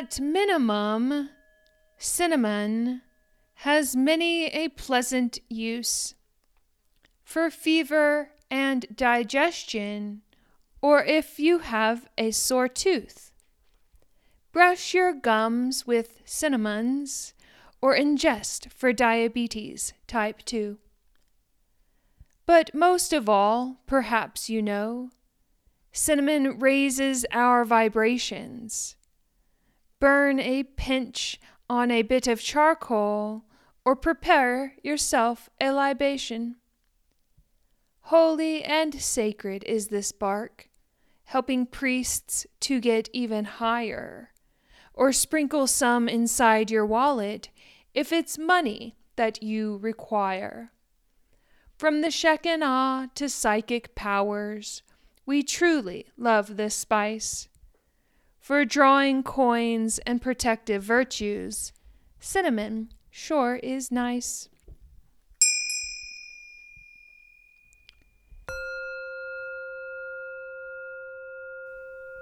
At minimum, cinnamon has many a pleasant use for fever and digestion, or if you have a sore tooth. Brush your gums with cinnamons or ingest for diabetes type 2. But most of all, perhaps you know, cinnamon raises our vibrations. Burn a pinch on a bit of charcoal or prepare yourself a libation. Holy and sacred is this bark, helping priests to get even higher. Or sprinkle some inside your wallet if it's money that you require. From the Shekinah to psychic powers, we truly love this spice. For drawing coins and protective virtues, cinnamon sure is nice.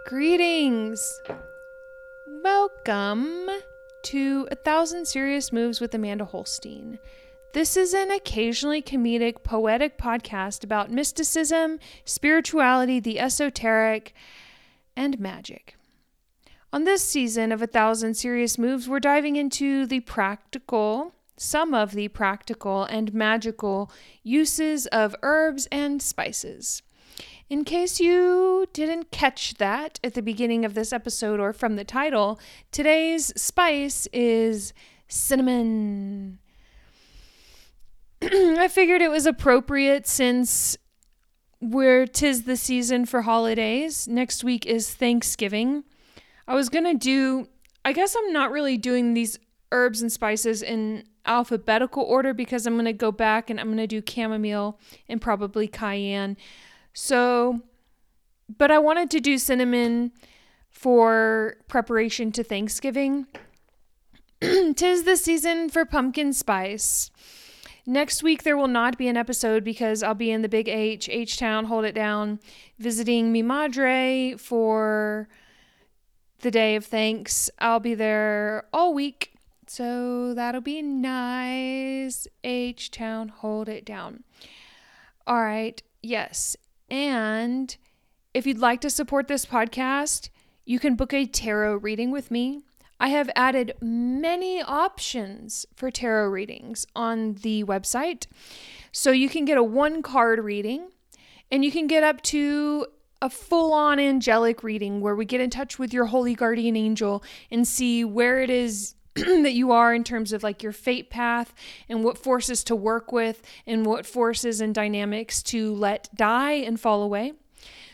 Greetings! Welcome to A Thousand Serious Moves with Amanda Holstein. This is an occasionally comedic, poetic podcast about mysticism, spirituality, the esoteric, and magic. On this season of A Thousand Serious Moves, we're diving into the practical, some of the practical and magical uses of herbs and spices. In case you didn't catch that at the beginning of this episode or from the title, today's spice is cinnamon. I figured it was appropriate since we're tis the season for holidays. Next week is Thanksgiving. I was going to do I guess I'm not really doing these herbs and spices in alphabetical order because I'm going to go back and I'm going to do chamomile and probably cayenne so, but I wanted to do cinnamon for preparation to Thanksgiving. Tis the season for pumpkin spice. Next week, there will not be an episode because I'll be in the Big H, H Town, hold it down, visiting mi madre for the day of thanks. I'll be there all week. So that'll be nice. H Town, hold it down. All right. Yes. And if you'd like to support this podcast, you can book a tarot reading with me. I have added many options for tarot readings on the website. So you can get a one card reading and you can get up to a full on angelic reading where we get in touch with your holy guardian angel and see where it is that you are in terms of like your fate path and what forces to work with and what forces and dynamics to let die and fall away.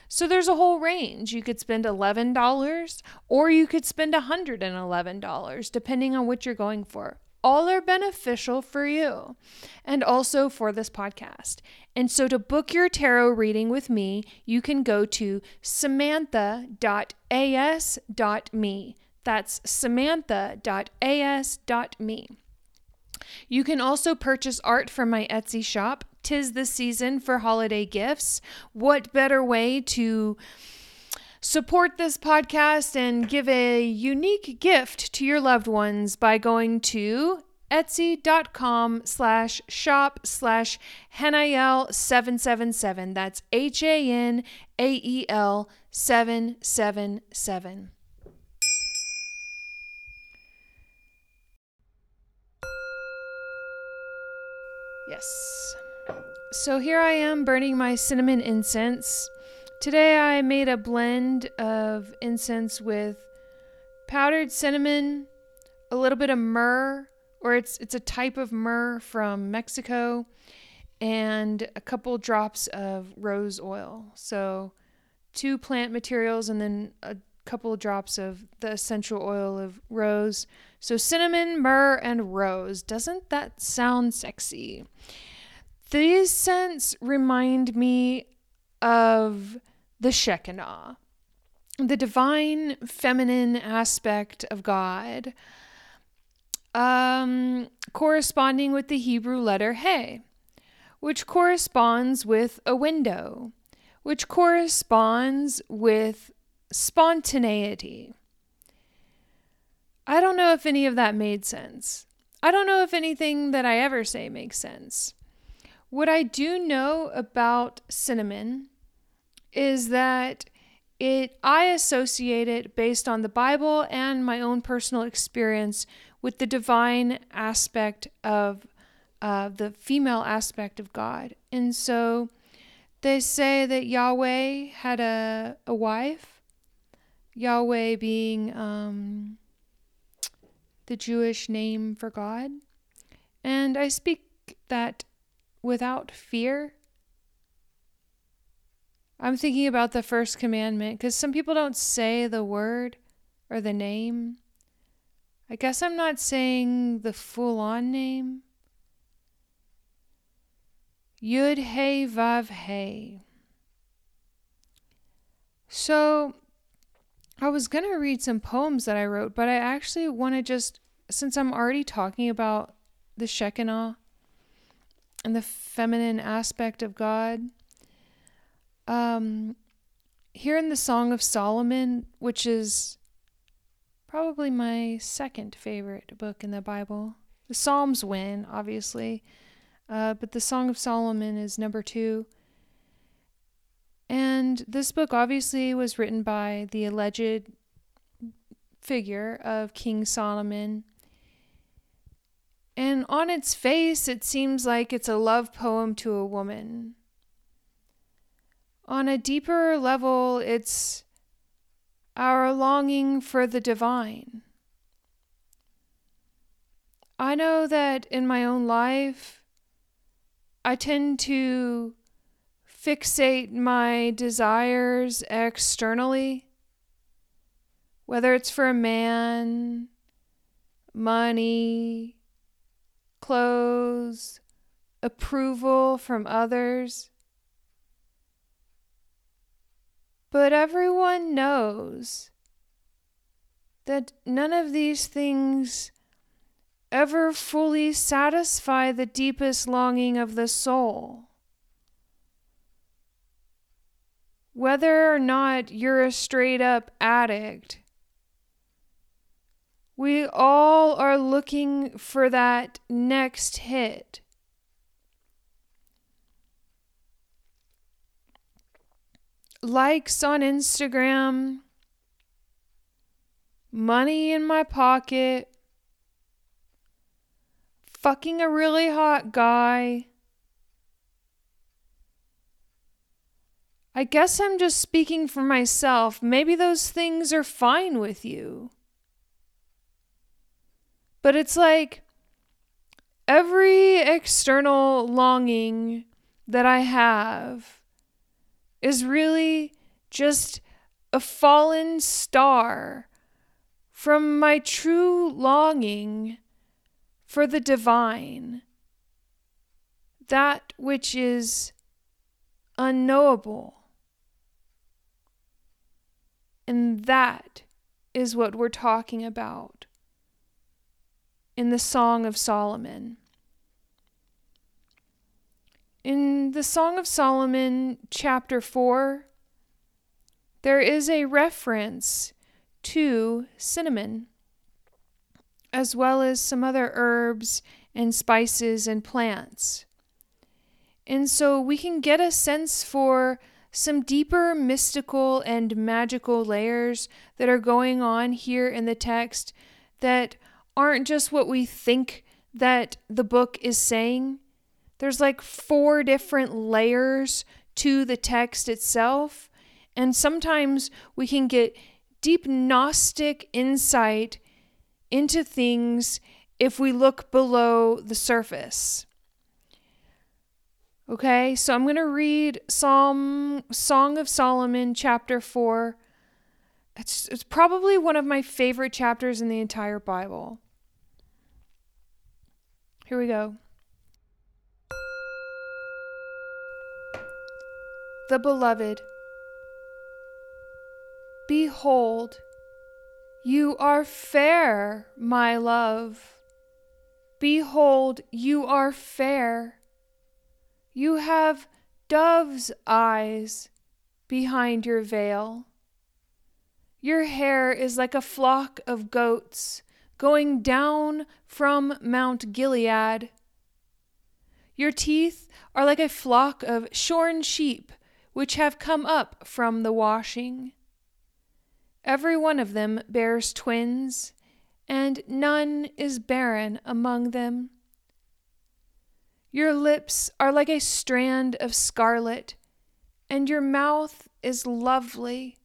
So there's a whole range. You could spend $11 or you could spend $111 depending on what you're going for. All are beneficial for you and also for this podcast. And so to book your tarot reading with me, you can go to samantha.as.me. That's samantha.as.me. You can also purchase art from my Etsy shop. Tis the season for holiday gifts. What better way to support this podcast and give a unique gift to your loved ones by going to etsy.com slash shop slash hanael777. That's H A N A E L 777. Yes. So here I am burning my cinnamon incense. Today I made a blend of incense with powdered cinnamon, a little bit of myrrh, or it's it's a type of myrrh from Mexico, and a couple drops of rose oil. So two plant materials and then a couple of drops of the essential oil of rose. So cinnamon, myrrh, and rose. Doesn't that sound sexy? These scents remind me of the Shekinah, the divine feminine aspect of God, um, corresponding with the Hebrew letter He, which corresponds with a window, which corresponds with spontaneity. I don't know if any of that made sense. I don't know if anything that I ever say makes sense. What I do know about cinnamon is that it I associate it based on the Bible and my own personal experience with the divine aspect of uh, the female aspect of God. And so they say that Yahweh had a, a wife, Yahweh being um, the Jewish name for God. And I speak that without fear. I'm thinking about the first commandment because some people don't say the word or the name. I guess I'm not saying the full on name. Yud Hey Vav Hey. So I was going to read some poems that I wrote, but I actually want to just, since I'm already talking about the Shekinah and the feminine aspect of God, um, here in the Song of Solomon, which is probably my second favorite book in the Bible, the Psalms win, obviously. Uh, but the Song of Solomon is number two. And this book obviously was written by the alleged figure of King Solomon. And on its face, it seems like it's a love poem to a woman. On a deeper level, it's our longing for the divine. I know that in my own life, I tend to fixate my desires externally, whether it's for a man, money, clothes, approval from others. But everyone knows that none of these things ever fully satisfy the deepest longing of the soul. Whether or not you're a straight up addict, we all are looking for that next hit. Likes on Instagram, money in my pocket, fucking a really hot guy. I guess I'm just speaking for myself. Maybe those things are fine with you. But it's like every external longing that I have is really just a fallen star from my true longing for the divine, that which is unknowable. And that is what we're talking about in the Song of Solomon. In the Song of Solomon, chapter 4, there is a reference to cinnamon as well as some other herbs and spices and plants. And so we can get a sense for some deeper mystical and magical layers that are going on here in the text that aren't just what we think that the book is saying. There's like four different layers to the text itself. And sometimes we can get deep Gnostic insight into things if we look below the surface. Okay, so I'm going to read Psalm Song of Solomon chapter 4. It's, it's probably one of my favorite chapters in the entire Bible. Here we go. The Beloved. Behold, you are fair, my love. Behold, you are fair. You have dove's eyes behind your veil. Your hair is like a flock of goats going down from Mount Gilead. Your teeth are like a flock of shorn sheep which have come up from the washing. Every one of them bears twins, and none is barren among them. Your lips are like a strand of scarlet, and your mouth is lovely.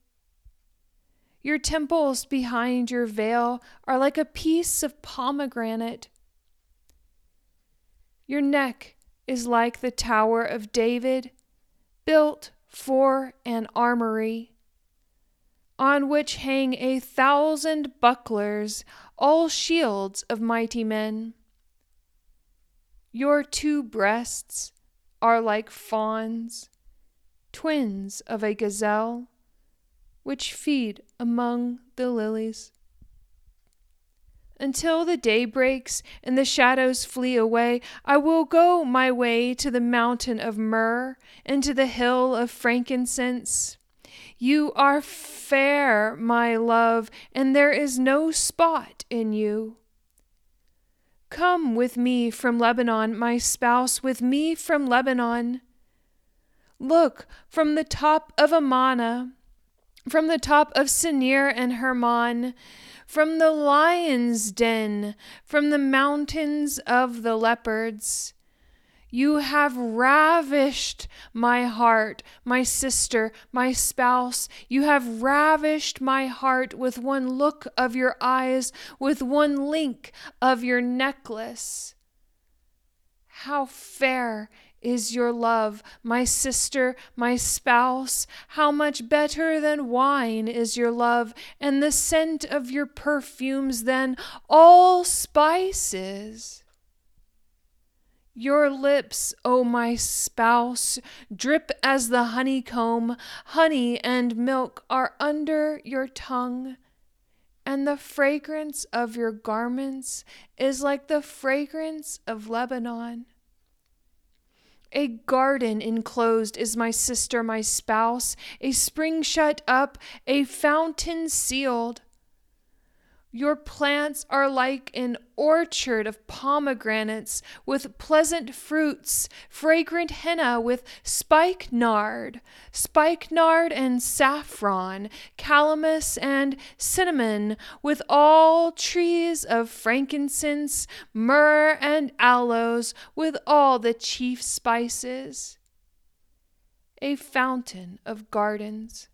Your temples behind your veil are like a piece of pomegranate. Your neck is like the Tower of David, built for an armory, on which hang a thousand bucklers, all shields of mighty men. Your two breasts are like fawns, twins of a gazelle, which feed among the lilies. Until the day breaks and the shadows flee away, I will go my way to the mountain of myrrh and to the hill of frankincense. You are fair, my love, and there is no spot in you. Come with me from Lebanon, my spouse, with me from Lebanon. Look from the top of Amana, from the top of Senir and Hermon from the lion's den, from the mountains of the leopards. You have ravished my heart, my sister, my spouse. You have ravished my heart with one look of your eyes, with one link of your necklace. How fair is your love, my sister, my spouse? How much better than wine is your love, and the scent of your perfumes than all spices? Your lips, O oh my spouse, drip as the honeycomb. Honey and milk are under your tongue, and the fragrance of your garments is like the fragrance of Lebanon. A garden enclosed is my sister, my spouse, a spring shut up, a fountain sealed. Your plants are like an orchard of pomegranates with pleasant fruits, fragrant henna with spikenard, spikenard and saffron, calamus and cinnamon, with all trees of frankincense, myrrh and aloes, with all the chief spices. A fountain of gardens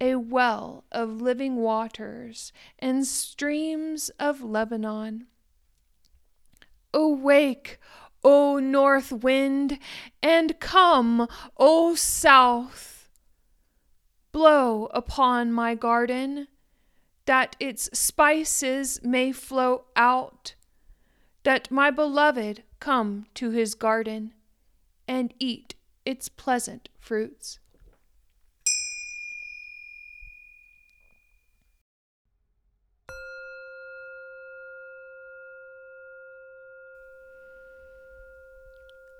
a well of living waters and streams of Lebanon. Awake, O north wind, and come, O south. Blow upon my garden, that its spices may flow out, that my beloved come to his garden and eat its pleasant fruits.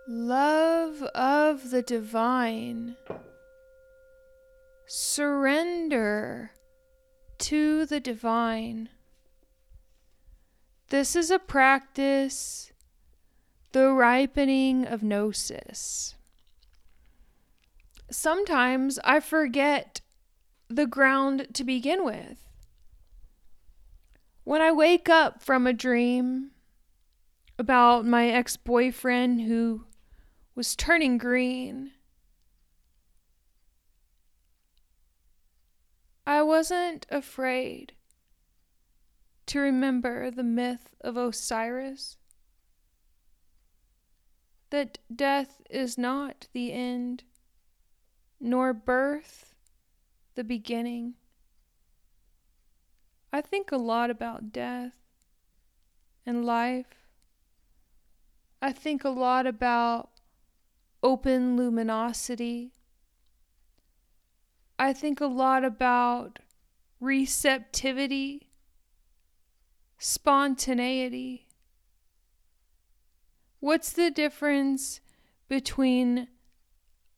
Love of the divine. Surrender to the divine. This is a practice, the ripening of gnosis. Sometimes I forget the ground to begin with. When I wake up from a dream about my ex boyfriend who was turning green. I wasn't afraid to remember the myth of Osiris that death is not the end, nor birth the beginning. I think a lot about death and life. I think a lot about open luminosity. I think a lot about receptivity, spontaneity. What's the difference between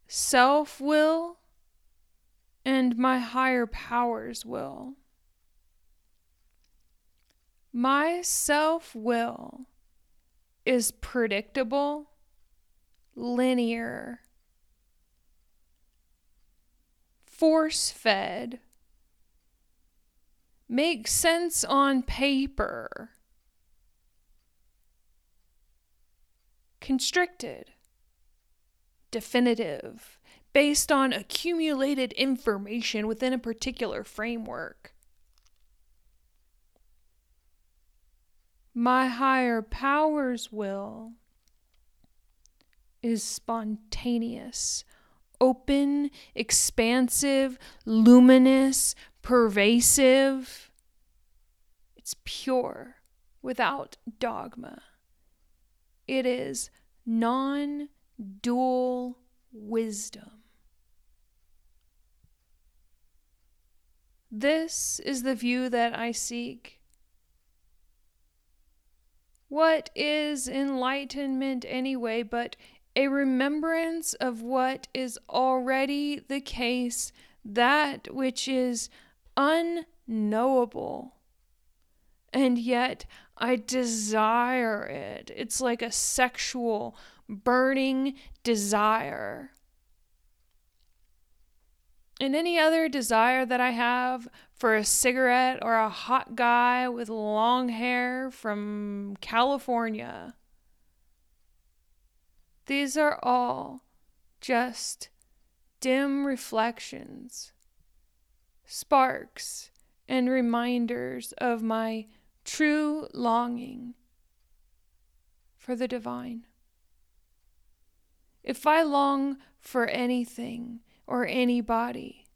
self will and my higher power's will? My self will is predictable, linear, force fed, makes sense on paper, constricted, definitive, based on accumulated information within a particular framework. My higher power's will is spontaneous, open, expansive, luminous, pervasive. It's pure, without dogma. It is non dual wisdom. This is the view that I seek. What is enlightenment anyway but a remembrance of what is already the case, that which is unknowable? And yet I desire it. It's like a sexual, burning desire. And any other desire that I have for a cigarette or a hot guy with long hair from California. These are all just dim reflections, sparks, and reminders of my true longing for the divine. If I long for anything or anybody,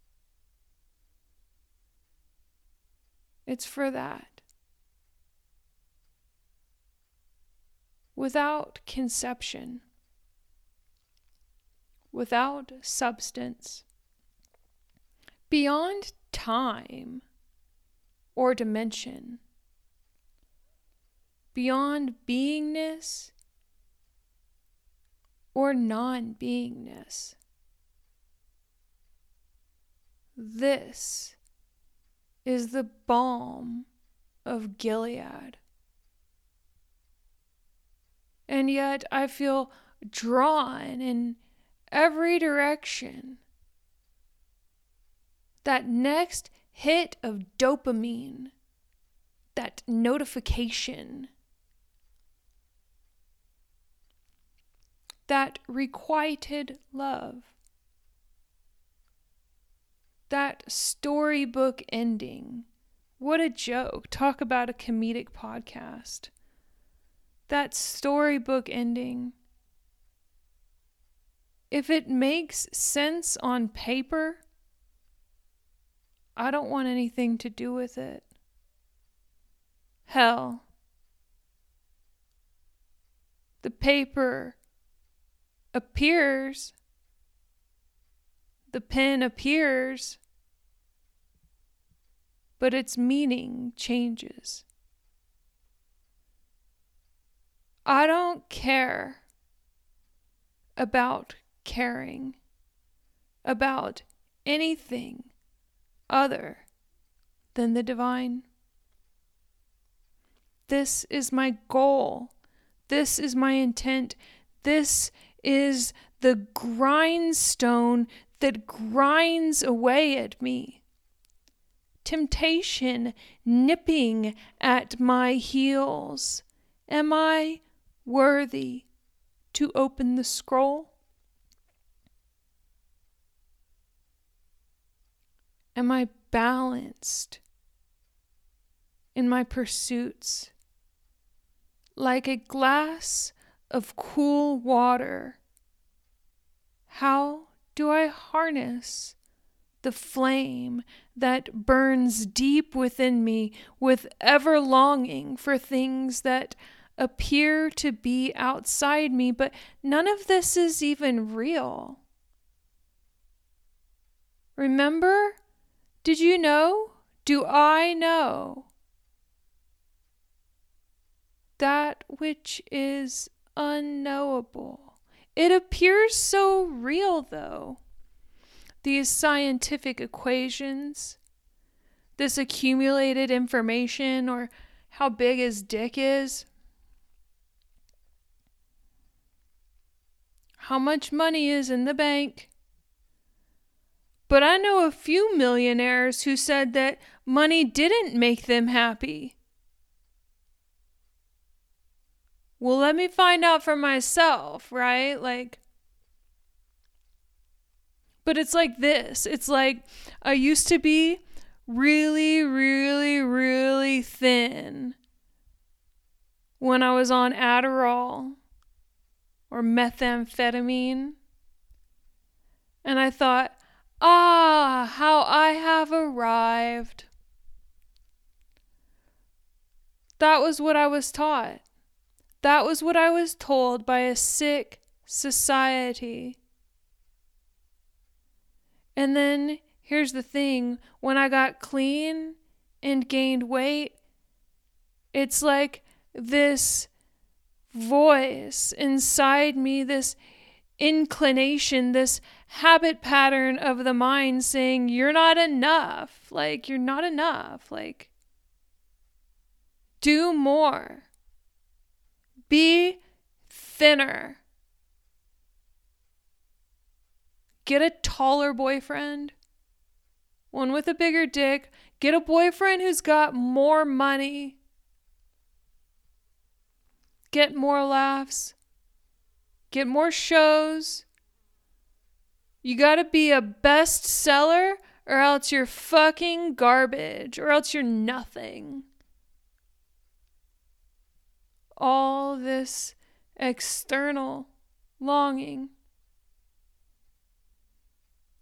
It's for that. Without conception, without substance, beyond time or dimension, beyond beingness or non beingness. This is the balm of Gilead. And yet I feel drawn in every direction. That next hit of dopamine, that notification, that requited love that storybook ending. What a joke. Talk about a comedic podcast. That storybook ending. If it makes sense on paper, I don't want anything to do with it. Hell. The paper appears the pen appears, but its meaning changes. I don't care about caring about anything other than the divine. This is my goal. This is my intent. This is the grindstone that grinds away at me. Temptation nipping at my heels. Am I worthy to open the scroll? Am I balanced in my pursuits? Like a glass of cool water. How do I harness the flame that burns deep within me with ever longing for things that appear to be outside me, but none of this is even real? Remember? Did you know? Do I know? That which is unknowable it appears so real, though. These scientific equations, this accumulated information or how big his dick is, how much money is in the bank. But I know a few millionaires who said that money didn't make them happy. Well, let me find out for myself, right? Like, but it's like this it's like I used to be really, really, really thin when I was on Adderall or methamphetamine. And I thought, ah, how I have arrived. That was what I was taught. That was what I was told by a sick society. And then here's the thing when I got clean and gained weight, it's like this voice inside me, this inclination, this habit pattern of the mind saying, You're not enough. Like, you're not enough. Like, do more. Be thinner. Get a taller boyfriend, one with a bigger dick. Get a boyfriend who's got more money. Get more laughs. Get more shows. You gotta be a bestseller or else you're fucking garbage or else you're nothing. All this external longing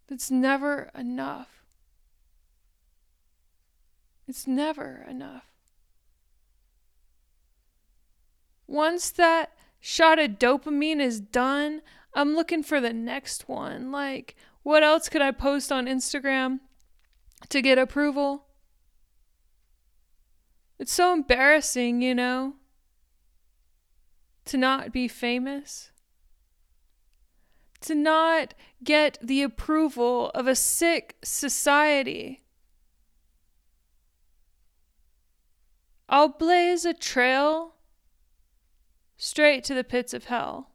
that's never enough. It's never enough. Once that shot of dopamine is done, I'm looking for the next one. Like, what else could I post on Instagram to get approval? It's so embarrassing, you know, to not be famous to not get the approval of a sick society. I'll blaze a trail straight to the pits of hell.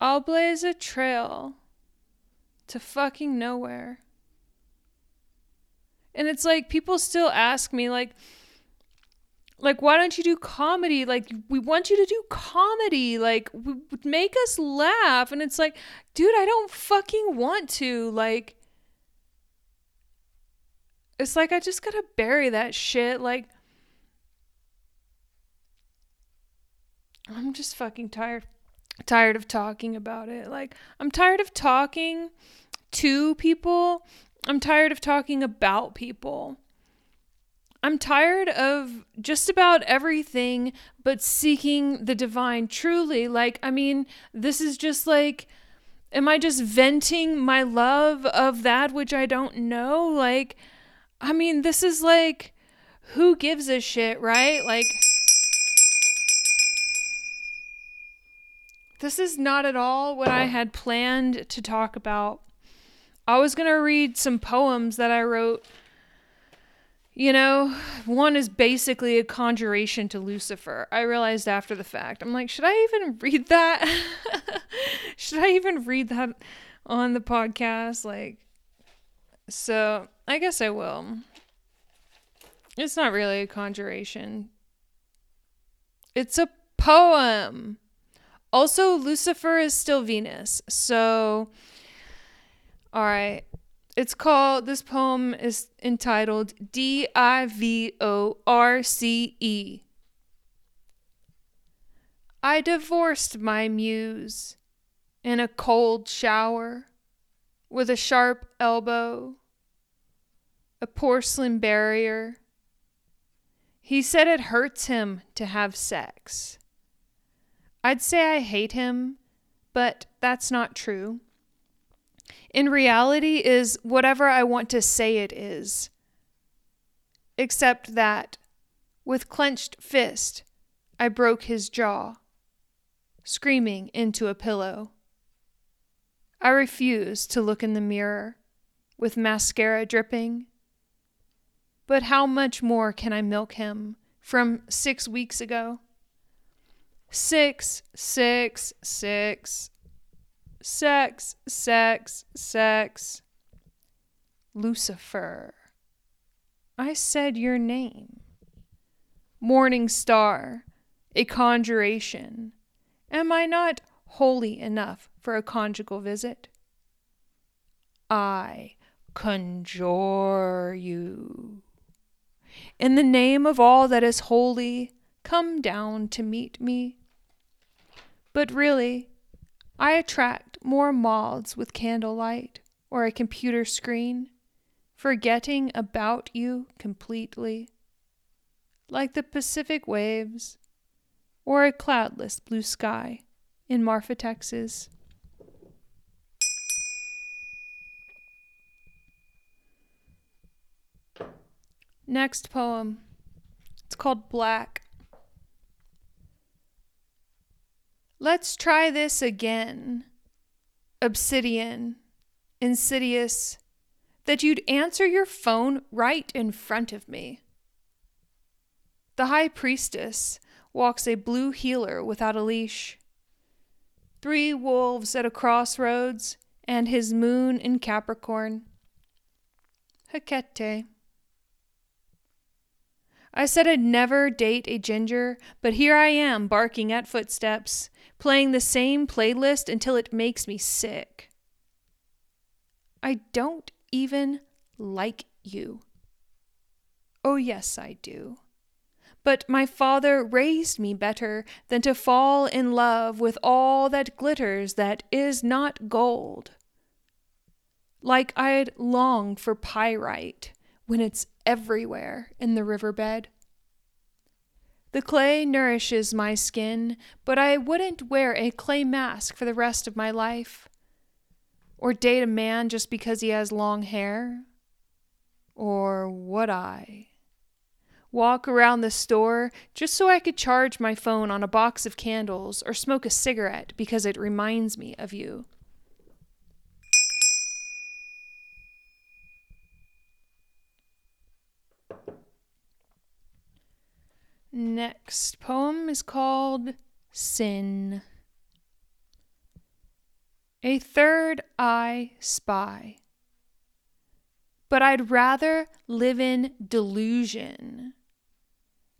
I'll blaze a trail to fucking nowhere. And it's like people still ask me, like, like why don't you do comedy? Like we want you to do comedy. Like make us laugh. And it's like dude i don't fucking want to. Like it's like i just gotta bury that shit. Like i'm just fucking tired tired of talking about it like i'm tired of talking to people i'm tired of talking about people I'm tired of just about everything but seeking the divine truly. Like, I mean, this is just like, am I just venting my love of that which I don't know? Like, I mean, this is like, who gives a shit, right? Like, this is not at all what I had planned to talk about. I was going to read some poems that I wrote you know, one is basically a conjuration to Lucifer. I realized after the fact. I'm like, should I even read that? should I even read that on the podcast? Like, so I guess I will. It's not really a conjuration, it's a poem. Also, Lucifer is still Venus. So, all right. It's called, this poem is entitled D I V O R C E. I divorced my muse in a cold shower with a sharp elbow, a porcelain barrier. He said it hurts him to have sex. I'd say I hate him, but that's not true in reality is whatever I want to say it is. Except that, with clenched fist, I broke his jaw, screaming into a pillow. I refuse to look in the mirror with mascara dripping. But how much more can I milk him from six weeks ago? Six, six, six. Sex, sex, sex. Lucifer. I said your name. Morning star, a conjuration. Am I not holy enough for a conjugal visit? I conjure you. In the name of all that is holy, come down to meet me. But really, I attract more moths with candlelight or a computer screen, forgetting about you completely, like the Pacific waves or a cloudless blue sky in Marfa, Texas. Next poem. It's called Black. Let's try this again. Obsidian, insidious, that you'd answer your phone right in front of me. The high priestess walks a blue heeler without a leash. Three wolves at a crossroads, and his moon in Capricorn. Hecate. I said I'd never date a ginger, but here I am barking at footsteps, playing the same playlist until it makes me sick. I don't even like you. Oh, yes, I do. But my father raised me better than to fall in love with all that glitters that is not gold. Like I'd long for pyrite when it's everywhere in the riverbed. The clay nourishes my skin, but I wouldn't wear a clay mask for the rest of my life. Or date a man just because he has long hair. Or would I? Walk around the store just so I could charge my phone on a box of candles or smoke a cigarette because it reminds me of you. Next poem is called Sin. A third eye spy. But I'd rather live in delusion.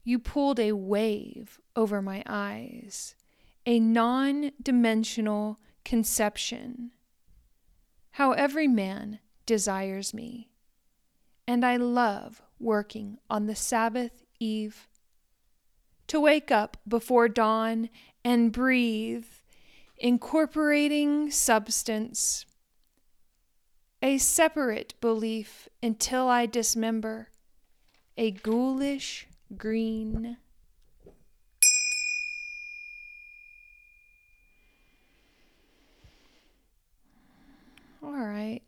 You pulled a wave over my eyes, a non dimensional conception. How every man desires me. And I love working on the Sabbath eve to wake up before dawn and breathe, incorporating substance. A separate belief until I dismember, a ghoulish green. All right.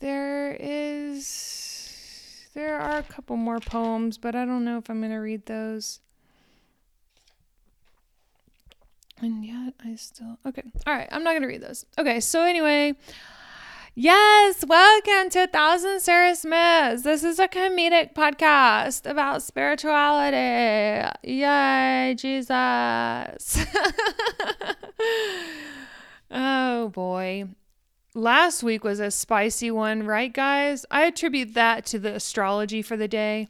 There is there are a couple more poems, but I don't know if I'm going to read those. And yet I still. Okay. All right. I'm not going to read those. Okay. So, anyway. Yes, welcome to A Thousand Serious Moves. This is a comedic podcast about spirituality. Yay, Jesus. oh boy. Last week was a spicy one, right, guys? I attribute that to the astrology for the day.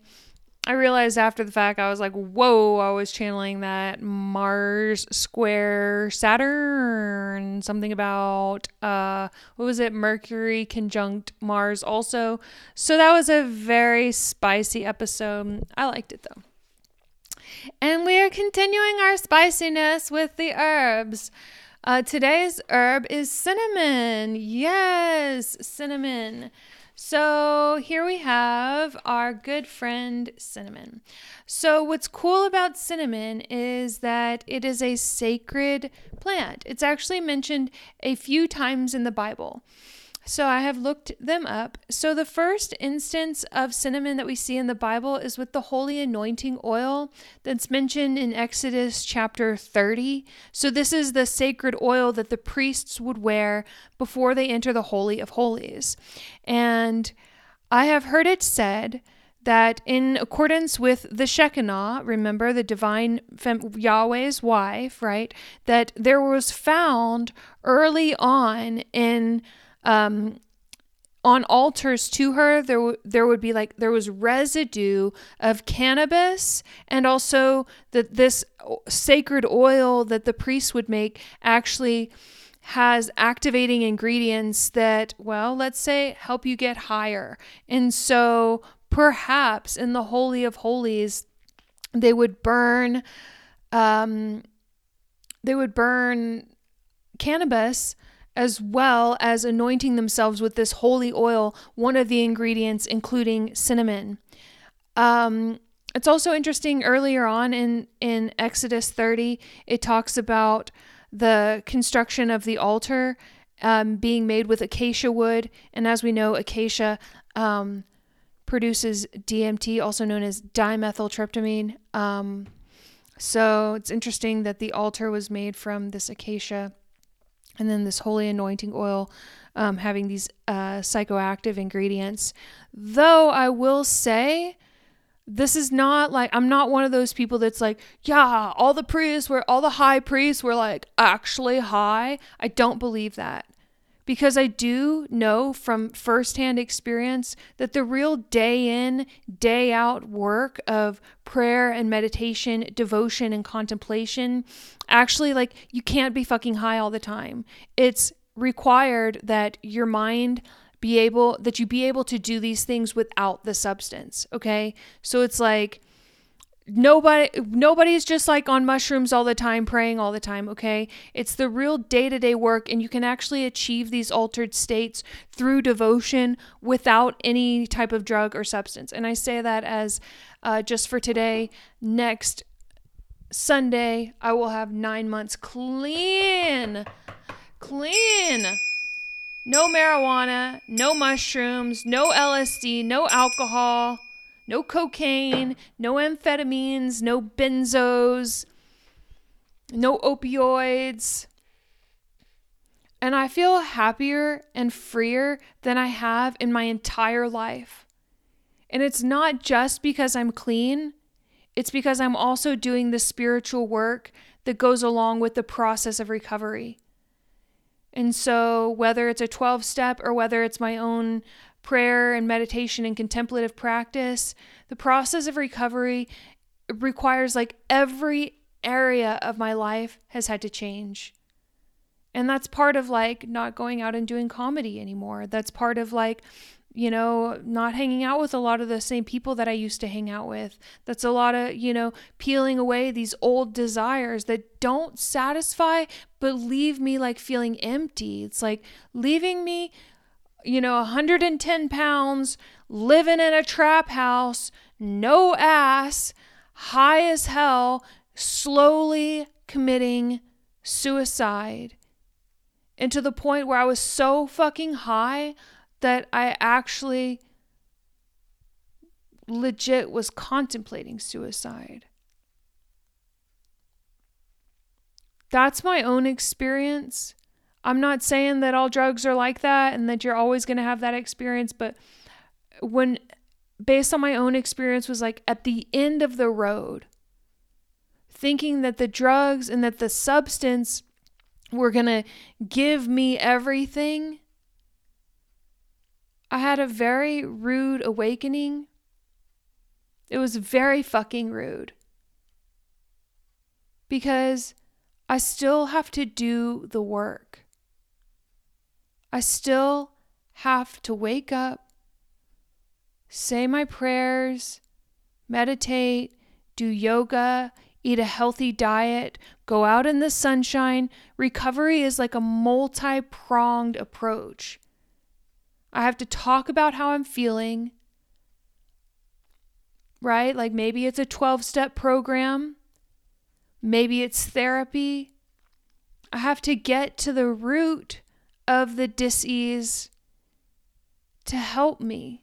I realized after the fact, I was like, whoa, I was channeling that Mars square Saturn, something about, uh, what was it, Mercury conjunct Mars also. So that was a very spicy episode. I liked it though. And we are continuing our spiciness with the herbs. Uh, today's herb is cinnamon. Yes, cinnamon. So here we have our good friend cinnamon. So, what's cool about cinnamon is that it is a sacred plant. It's actually mentioned a few times in the Bible. So I have looked them up. So the first instance of cinnamon that we see in the Bible is with the holy anointing oil that's mentioned in Exodus chapter 30. So this is the sacred oil that the priests would wear before they enter the Holy of Holies. And I have heard it said that in accordance with the Shekinah, remember the divine fem- Yahweh's wife, right? That there was found early on in um, on altars to her there w- there would be like there was residue of cannabis and also that this sacred oil that the priests would make actually has activating ingredients that well let's say help you get higher. And so perhaps in the Holy of Holies, they would burn, um, they would burn cannabis as well as anointing themselves with this holy oil, one of the ingredients including cinnamon. Um, it's also interesting earlier on in, in Exodus 30, it talks about the construction of the altar um, being made with acacia wood. And as we know, acacia um, produces DMT, also known as dimethyltryptamine. Um, so it's interesting that the altar was made from this acacia and then this holy anointing oil um, having these uh, psychoactive ingredients. Though I will say, this is not like I'm not one of those people that's like, yeah, all the priests were all the high priests were like actually high. I don't believe that because I do know from firsthand experience that the real day in, day out work of prayer and meditation, devotion and contemplation actually, like, you can't be fucking high all the time. It's required that your mind be able, that you be able to do these things without the substance. Okay. So it's like, nobody nobody's just like on mushrooms all the time praying all the time okay? It's the real day-to-day work and you can actually achieve these altered states through devotion without any type of drug or substance. And i say that as uh, just for today. Next sunday i will have nine months clean clean. No marijuana no mushrooms no lsd no alcohol no cocaine, no amphetamines, no benzos, no opioids. And I feel happier and freer than I have in my entire life. And it's not just because I'm clean, it's because I'm also doing the spiritual work that goes along with the process of recovery. And so, whether it's a 12 step or whether it's my own prayer and meditation and contemplative practice, the process of recovery requires like every area of my life has had to change. And that's part of like not going out and doing comedy anymore. That's part of like, you know, not hanging out with a lot of the same people that I used to hang out with. That's a lot of, you know, peeling away these old desires that don't satisfy but leave me like feeling empty. It's like leaving me you know, 110 pounds, living in a trap house, no ass, high as hell, slowly committing suicide. And to the point where I was so fucking high that I actually legit was contemplating suicide. That's my own experience. I'm not saying that all drugs are like that and that you're always going to have that experience, but when based on my own experience was like at the end of the road thinking that the drugs and that the substance were going to give me everything I had a very rude awakening. It was very fucking rude. Because I still have to do the work. I still have to wake up, say my prayers, meditate, do yoga, eat a healthy diet, go out in the sunshine. Recovery is like a multi pronged approach. I have to talk about how I'm feeling, right? Like maybe it's a 12 step program, maybe it's therapy. I have to get to the root of the disease to help me.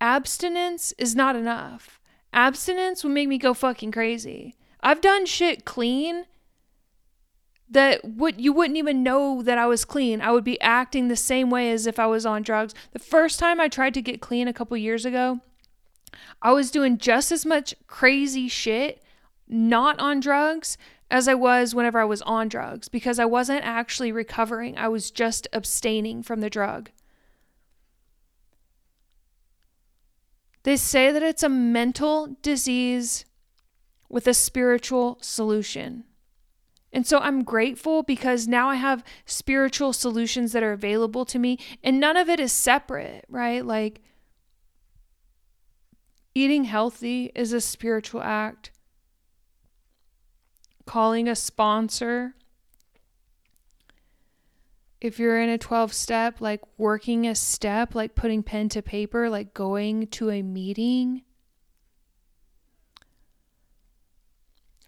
Abstinence is not enough. Abstinence will make me go fucking crazy. I've done shit clean that would you wouldn't even know that I was clean. I would be acting the same way as if I was on drugs. The first time I tried to get clean a couple years ago, I was doing just as much crazy shit not on drugs as I was whenever I was on drugs because I wasn't actually recovering. I was just abstaining from the drug. They say that it's a mental disease with a spiritual solution. And so I'm grateful because now I have spiritual solutions that are available to me, and none of it is separate, right? Like eating healthy is a spiritual act, calling a sponsor. If you're in a 12 step, like working a step, like putting pen to paper, like going to a meeting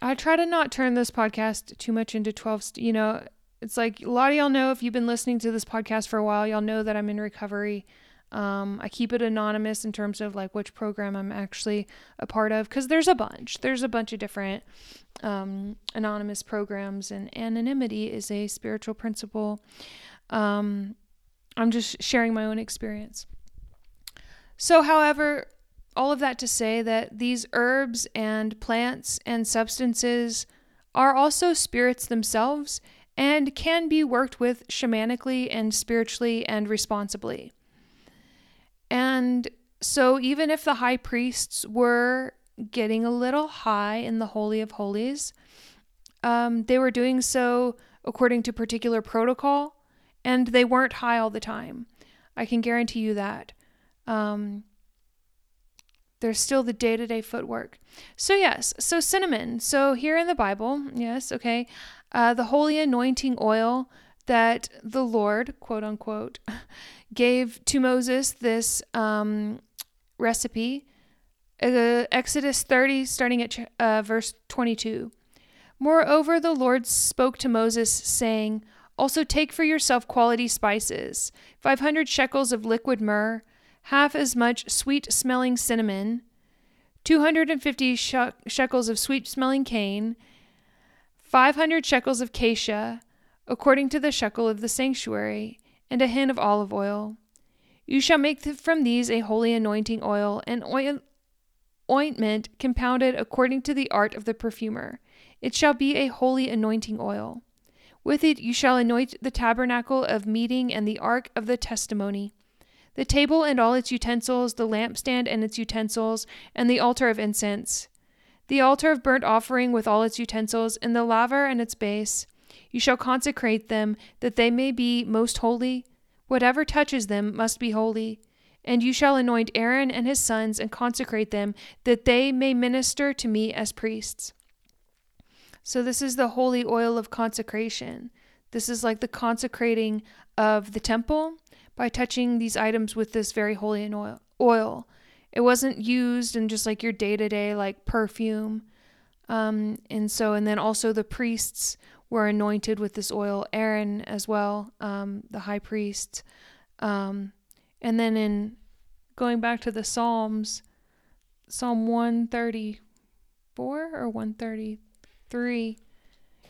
I try to not turn this podcast too much into 12, st- you know, it's like a lot of y'all know if you've been listening to this podcast for a while, y'all know that I'm in recovery. Um, I keep it anonymous in terms of like which program I'm actually a part of because there's a bunch. There's a bunch of different um, anonymous programs, and anonymity is a spiritual principle. Um, I'm just sharing my own experience. So, however, all of that to say that these herbs and plants and substances are also spirits themselves and can be worked with shamanically and spiritually and responsibly. And so, even if the high priests were getting a little high in the Holy of Holies, um, they were doing so according to particular protocol, and they weren't high all the time. I can guarantee you that. Um, there's still the day to day footwork. So, yes, so cinnamon. So, here in the Bible, yes, okay, uh, the holy anointing oil that the Lord, quote unquote, gave to Moses this um, recipe. Uh, Exodus 30, starting at uh, verse 22. Moreover, the Lord spoke to Moses, saying, Also take for yourself quality spices, 500 shekels of liquid myrrh half as much sweet smelling cinnamon, 250 shekels of sweet smelling cane, 500 shekels of cassia, according to the shekel of the sanctuary, and a hin of olive oil. You shall make from these a holy anointing oil, an ointment compounded according to the art of the perfumer. It shall be a holy anointing oil. With it you shall anoint the tabernacle of meeting and the ark of the testimony the table and all its utensils, the lampstand and its utensils, and the altar of incense, the altar of burnt offering with all its utensils, and the laver and its base. You shall consecrate them, that they may be most holy. Whatever touches them must be holy. And you shall anoint Aaron and his sons and consecrate them, that they may minister to me as priests. So, this is the holy oil of consecration. This is like the consecrating of the temple by touching these items with this very holy oil. It wasn't used in just like your day to day, like perfume. Um, and so, and then also the priests were anointed with this oil, Aaron as well, um, the high priest. Um, and then in going back to the Psalms, Psalm 134 or 133,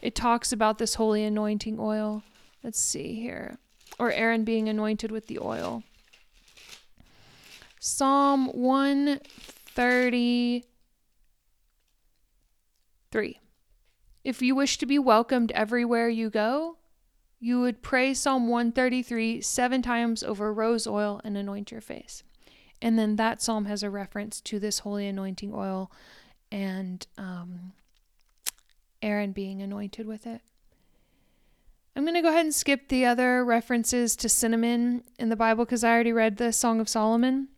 it talks about this holy anointing oil. Let's see here or Aaron being anointed with the oil. Psalm 133. If you wish to be welcomed everywhere you go, you would pray Psalm 133 seven times over rose oil and anoint your face. And then that psalm has a reference to this holy anointing oil and um, Aaron being anointed with it. I'm going to go ahead and skip the other references to cinnamon in the Bible because I already read the Song of Solomon.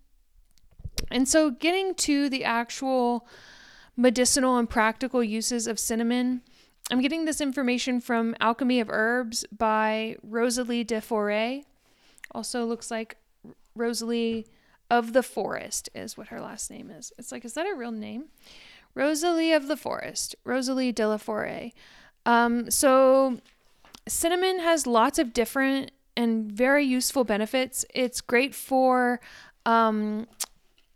And so, getting to the actual medicinal and practical uses of cinnamon, I'm getting this information from Alchemy of Herbs by Rosalee de Forêt. Also looks like Rosalie of the Forest is what her last name is. It's like, is that a real name? Rosalie of the Forest, Rosalee de la Forêt. Um, so cinnamon has lots of different and very useful benefits. It's great for um,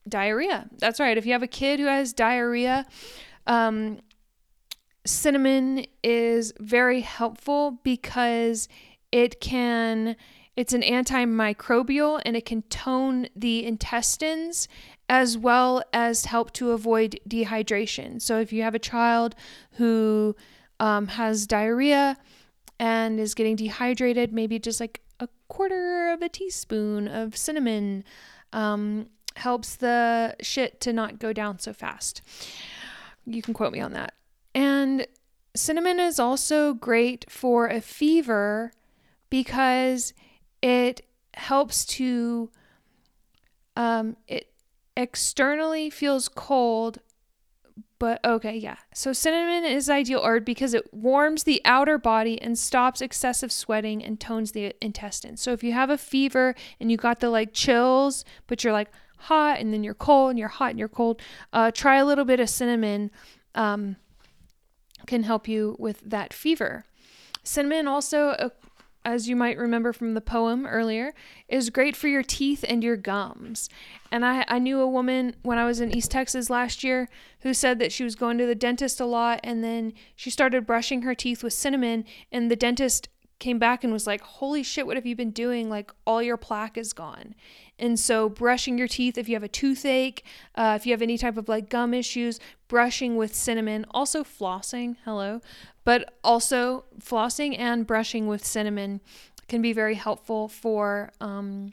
diarrhea. That's right. If you have a kid who has diarrhea, um, cinnamon is very helpful because it can It's an antimicrobial and it can tone the intestines as well as help to avoid dehydration. So if you have a child who um, has diarrhea and is getting dehydrated, maybe just like a quarter of a teaspoon of cinnamon um, helps the shit to not go down so fast. You can quote me on that. And cinnamon is also great for a fever because it helps to um, it externally feels cold but okay yeah. So cinnamon is ideal herb because it warms the outer body and stops excessive sweating and tones the intestines so if you have a fever and you got the like chills but you're like hot and then you're cold and you're hot and you're cold uh, try a little bit of cinnamon um, can help you with that fever cinnamon also uh, as you might remember from the poem earlier, is great for your teeth and your gums. And I, I knew a woman when I was in East Texas last year who said that she was going to the dentist a lot and then she started brushing her teeth with cinnamon, and the dentist came back and was like, Holy shit, what have you been doing? Like, all your plaque is gone. And so, brushing your teeth, if you have a toothache, uh, if you have any type of like gum issues, brushing with cinnamon, also flossing, hello, but also, flossing and brushing with cinnamon can be very helpful for um,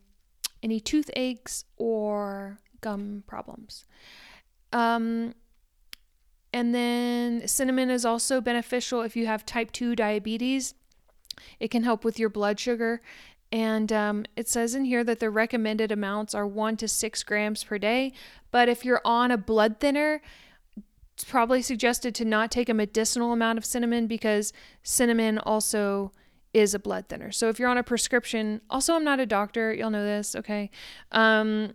any toothaches or gum problems. Um, and then cinnamon is also beneficial if you have type 2 diabetes. It can help with your blood sugar. And um, it says in here that the recommended amounts are one to six grams per day. But if you're on a blood thinner, it's probably suggested to not take a medicinal amount of cinnamon because cinnamon also is a blood thinner. So if you're on a prescription, also I'm not a doctor, you'll know this, okay? Um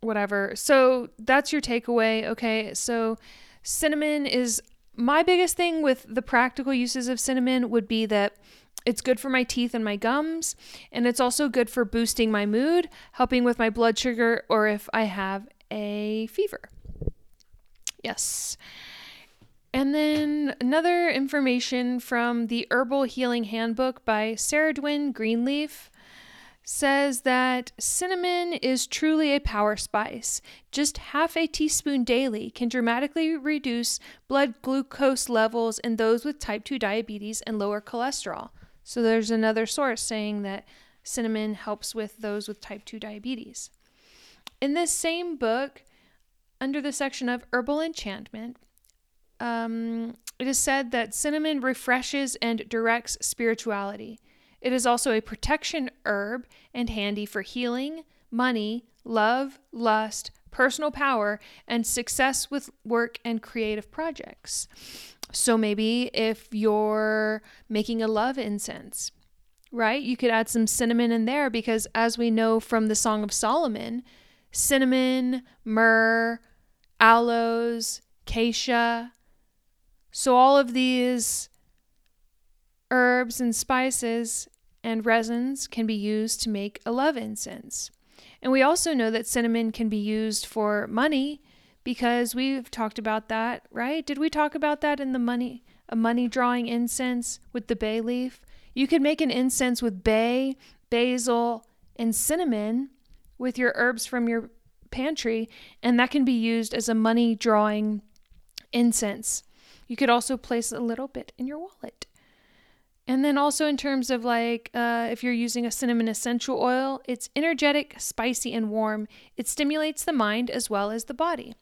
whatever. So that's your takeaway, okay? So cinnamon is my biggest thing with the practical uses of cinnamon would be that it's good for my teeth and my gums, and it's also good for boosting my mood, helping with my blood sugar, or if I have a fever. Yes. And then another information from the Herbal Healing Handbook by Saradwin Greenleaf says that cinnamon is truly a power spice. Just half a teaspoon daily can dramatically reduce blood glucose levels in those with type 2 diabetes and lower cholesterol. So there's another source saying that cinnamon helps with those with type 2 diabetes. In this same book, under the section of herbal enchantment, um, it is said that cinnamon refreshes and directs spirituality. It is also a protection herb and handy for healing, money, love, lust, personal power, and success with work and creative projects. So maybe if you're making a love incense, right, you could add some cinnamon in there because, as we know from the Song of Solomon, cinnamon, myrrh, aloes, acacia. So, all of these herbs and spices and resins can be used to make a love incense. And we also know that cinnamon can be used for money because we've talked about that, right? Did we talk about that in the money a money drawing incense with the bay leaf? You could make an incense with bay, basil, and cinnamon with your herbs from your pantry, and that can be used as a money drawing incense. You could also place a little bit in your wallet. And then also in terms of like uh, if you're using a cinnamon essential oil, it's energetic, spicy, and warm. It stimulates the mind as well as the body.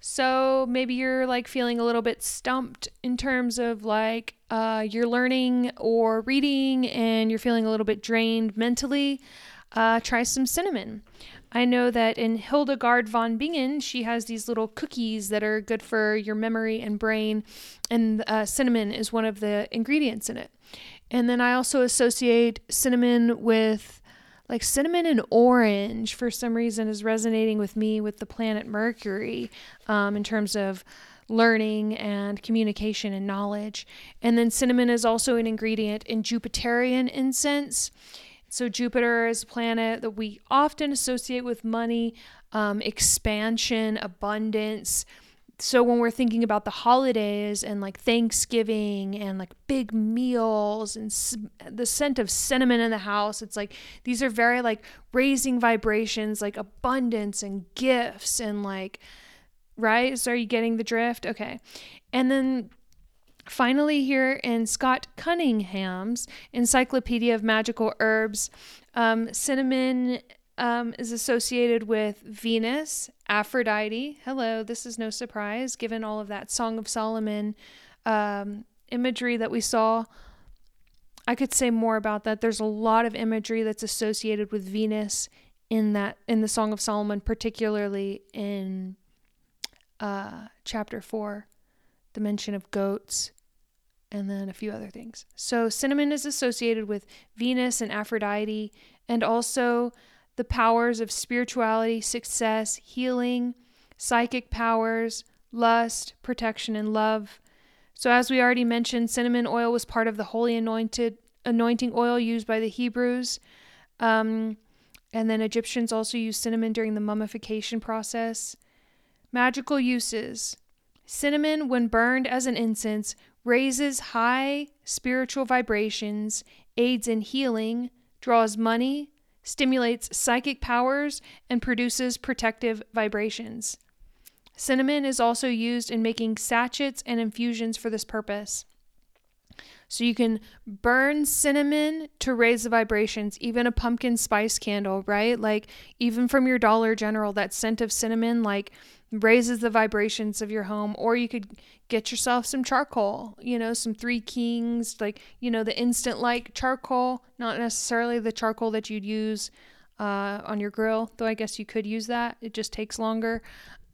So maybe you're like feeling a little bit stumped in terms of like uh, you're learning or reading and you're feeling a little bit drained mentally. Uh, try some cinnamon. I know that in Hildegard von Bingen, she has these little cookies that are good for your memory and brain, and uh, cinnamon is one of the ingredients in it. And then I also associate cinnamon with like cinnamon and orange for some reason is resonating with me with the planet Mercury um, in terms of learning and communication and knowledge. And then cinnamon is also an ingredient in Jupiterian incense. So, Jupiter is a planet that we often associate with money, um, expansion, abundance, so when we're thinking about the holidays and like Thanksgiving and like big meals and the scent of cinnamon in the house, it's like these are very like raising vibrations, like abundance and gifts and like right? So are you getting the drift? Okay. And then finally here in Scott Cunningham's Encyclopedia of Magical Herbs, um, cinnamon um, is associated with Venus, Aphrodite. Hello, this is no surprise given all of that Song of Solomon um, imagery that we saw. I could say more about that. There's a lot of imagery that's associated with Venus in that in the Song of Solomon, particularly in uh, chapter four, the mention of goats, and then a few other things. So cinnamon is associated with Venus and Aphrodite, and also the powers of spirituality, success, healing, psychic powers, lust, protection, and love. So, as we already mentioned, cinnamon oil was part of the holy anointed anointing oil used by the Hebrews. Um, and then Egyptians also used cinnamon during the mummification process. Magical uses cinnamon, when burned as an incense, raises high spiritual vibrations, aids in healing, draws money, stimulates psychic powers, and produces protective vibrations. Cinnamon is also used in making sachets and infusions for this purpose. So you can burn cinnamon to raise the vibrations, even a pumpkin spice candle, right? Like even from your Dollar General, that scent of cinnamon like raises the vibrations of your home or you could get yourself some charcoal you know some three kings like you know the instant like charcoal not necessarily the charcoal that you'd use uh, on your grill though i guess you could use that it just takes longer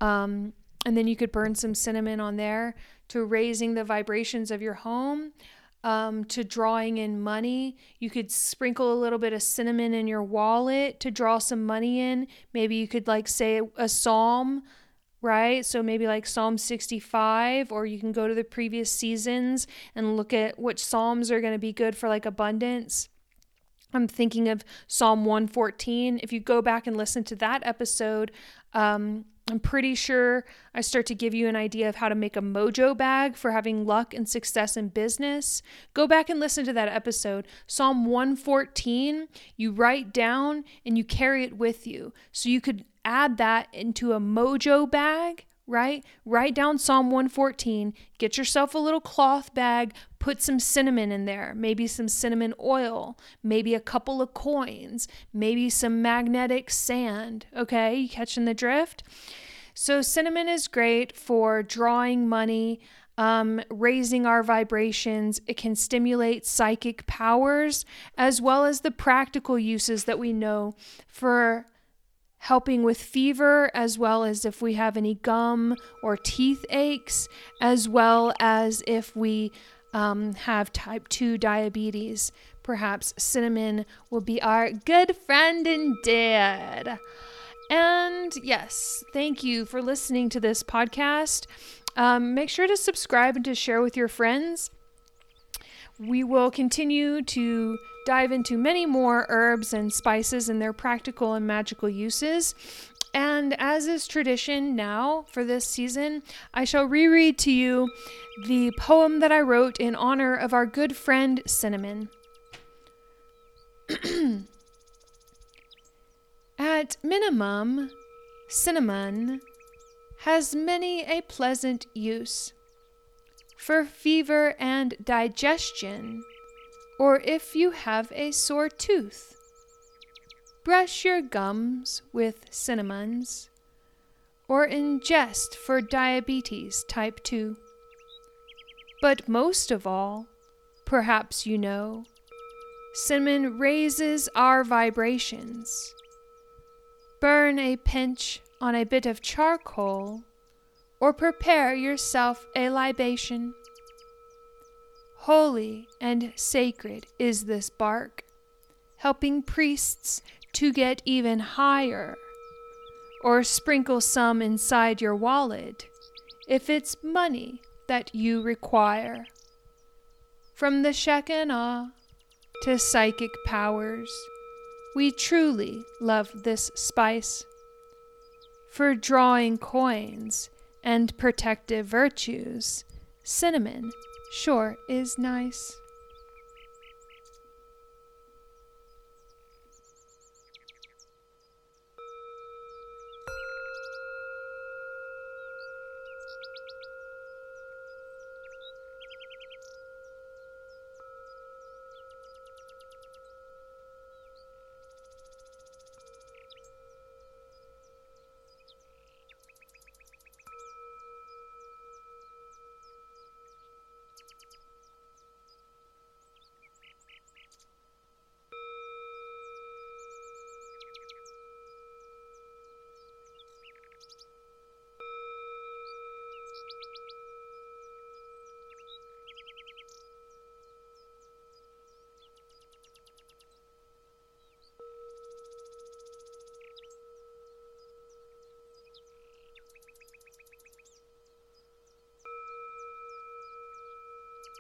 um, and then you could burn some cinnamon on there to raising the vibrations of your home um, to drawing in money. You could sprinkle a little bit of cinnamon in your wallet to draw some money in. Maybe you could like say a psalm right? So maybe like Psalm 65, or you can go to the previous seasons and look at which Psalms are going to be good for like abundance. I'm thinking of Psalm 114. If you go back and listen to that episode, um, I'm pretty sure I start to give you an idea of how to make a mojo bag for having luck and success in business. Go back and listen to that episode. Psalm 114, you write down and you carry it with you. So you could add that into a mojo bag, right? Write down Psalm 114, get yourself a little cloth bag, put some cinnamon in there, maybe some cinnamon oil, maybe a couple of coins, maybe some magnetic sand. Okay, you catching the drift? So, cinnamon is great for drawing money. Um, raising our vibrations. It can stimulate psychic powers as well as the practical uses that we know for helping with fever, as well as if we have any gum or teeth aches, as well as if we um, have type 2 diabetes. Perhaps cinnamon will be our good friend indeed. And yes, thank you for listening to this podcast. Um, make sure to subscribe and to share with your friends. We will continue to dive into many more herbs and spices and their practical and magical uses. And as is tradition now for this season, I shall reread to you the poem that I wrote in honor of our good friend Cinnamon. At minimum, cinnamon has many a pleasant use for fever and digestion or if you have a sore tooth. Brush your gums with cinnamons, or ingest for diabetes type 2. But most of all, perhaps you know, cinnamon raises our vibrations. Burn a pinch on a bit of charcoal, or prepare yourself a libation. Holy and sacred is this bark, helping priests to get even higher. Or sprinkle some inside your wallet if it's money that you require. From the Shekinah to psychic powers, we truly love this spice for drawing coins and protective virtues. Cinnamon sure is nice.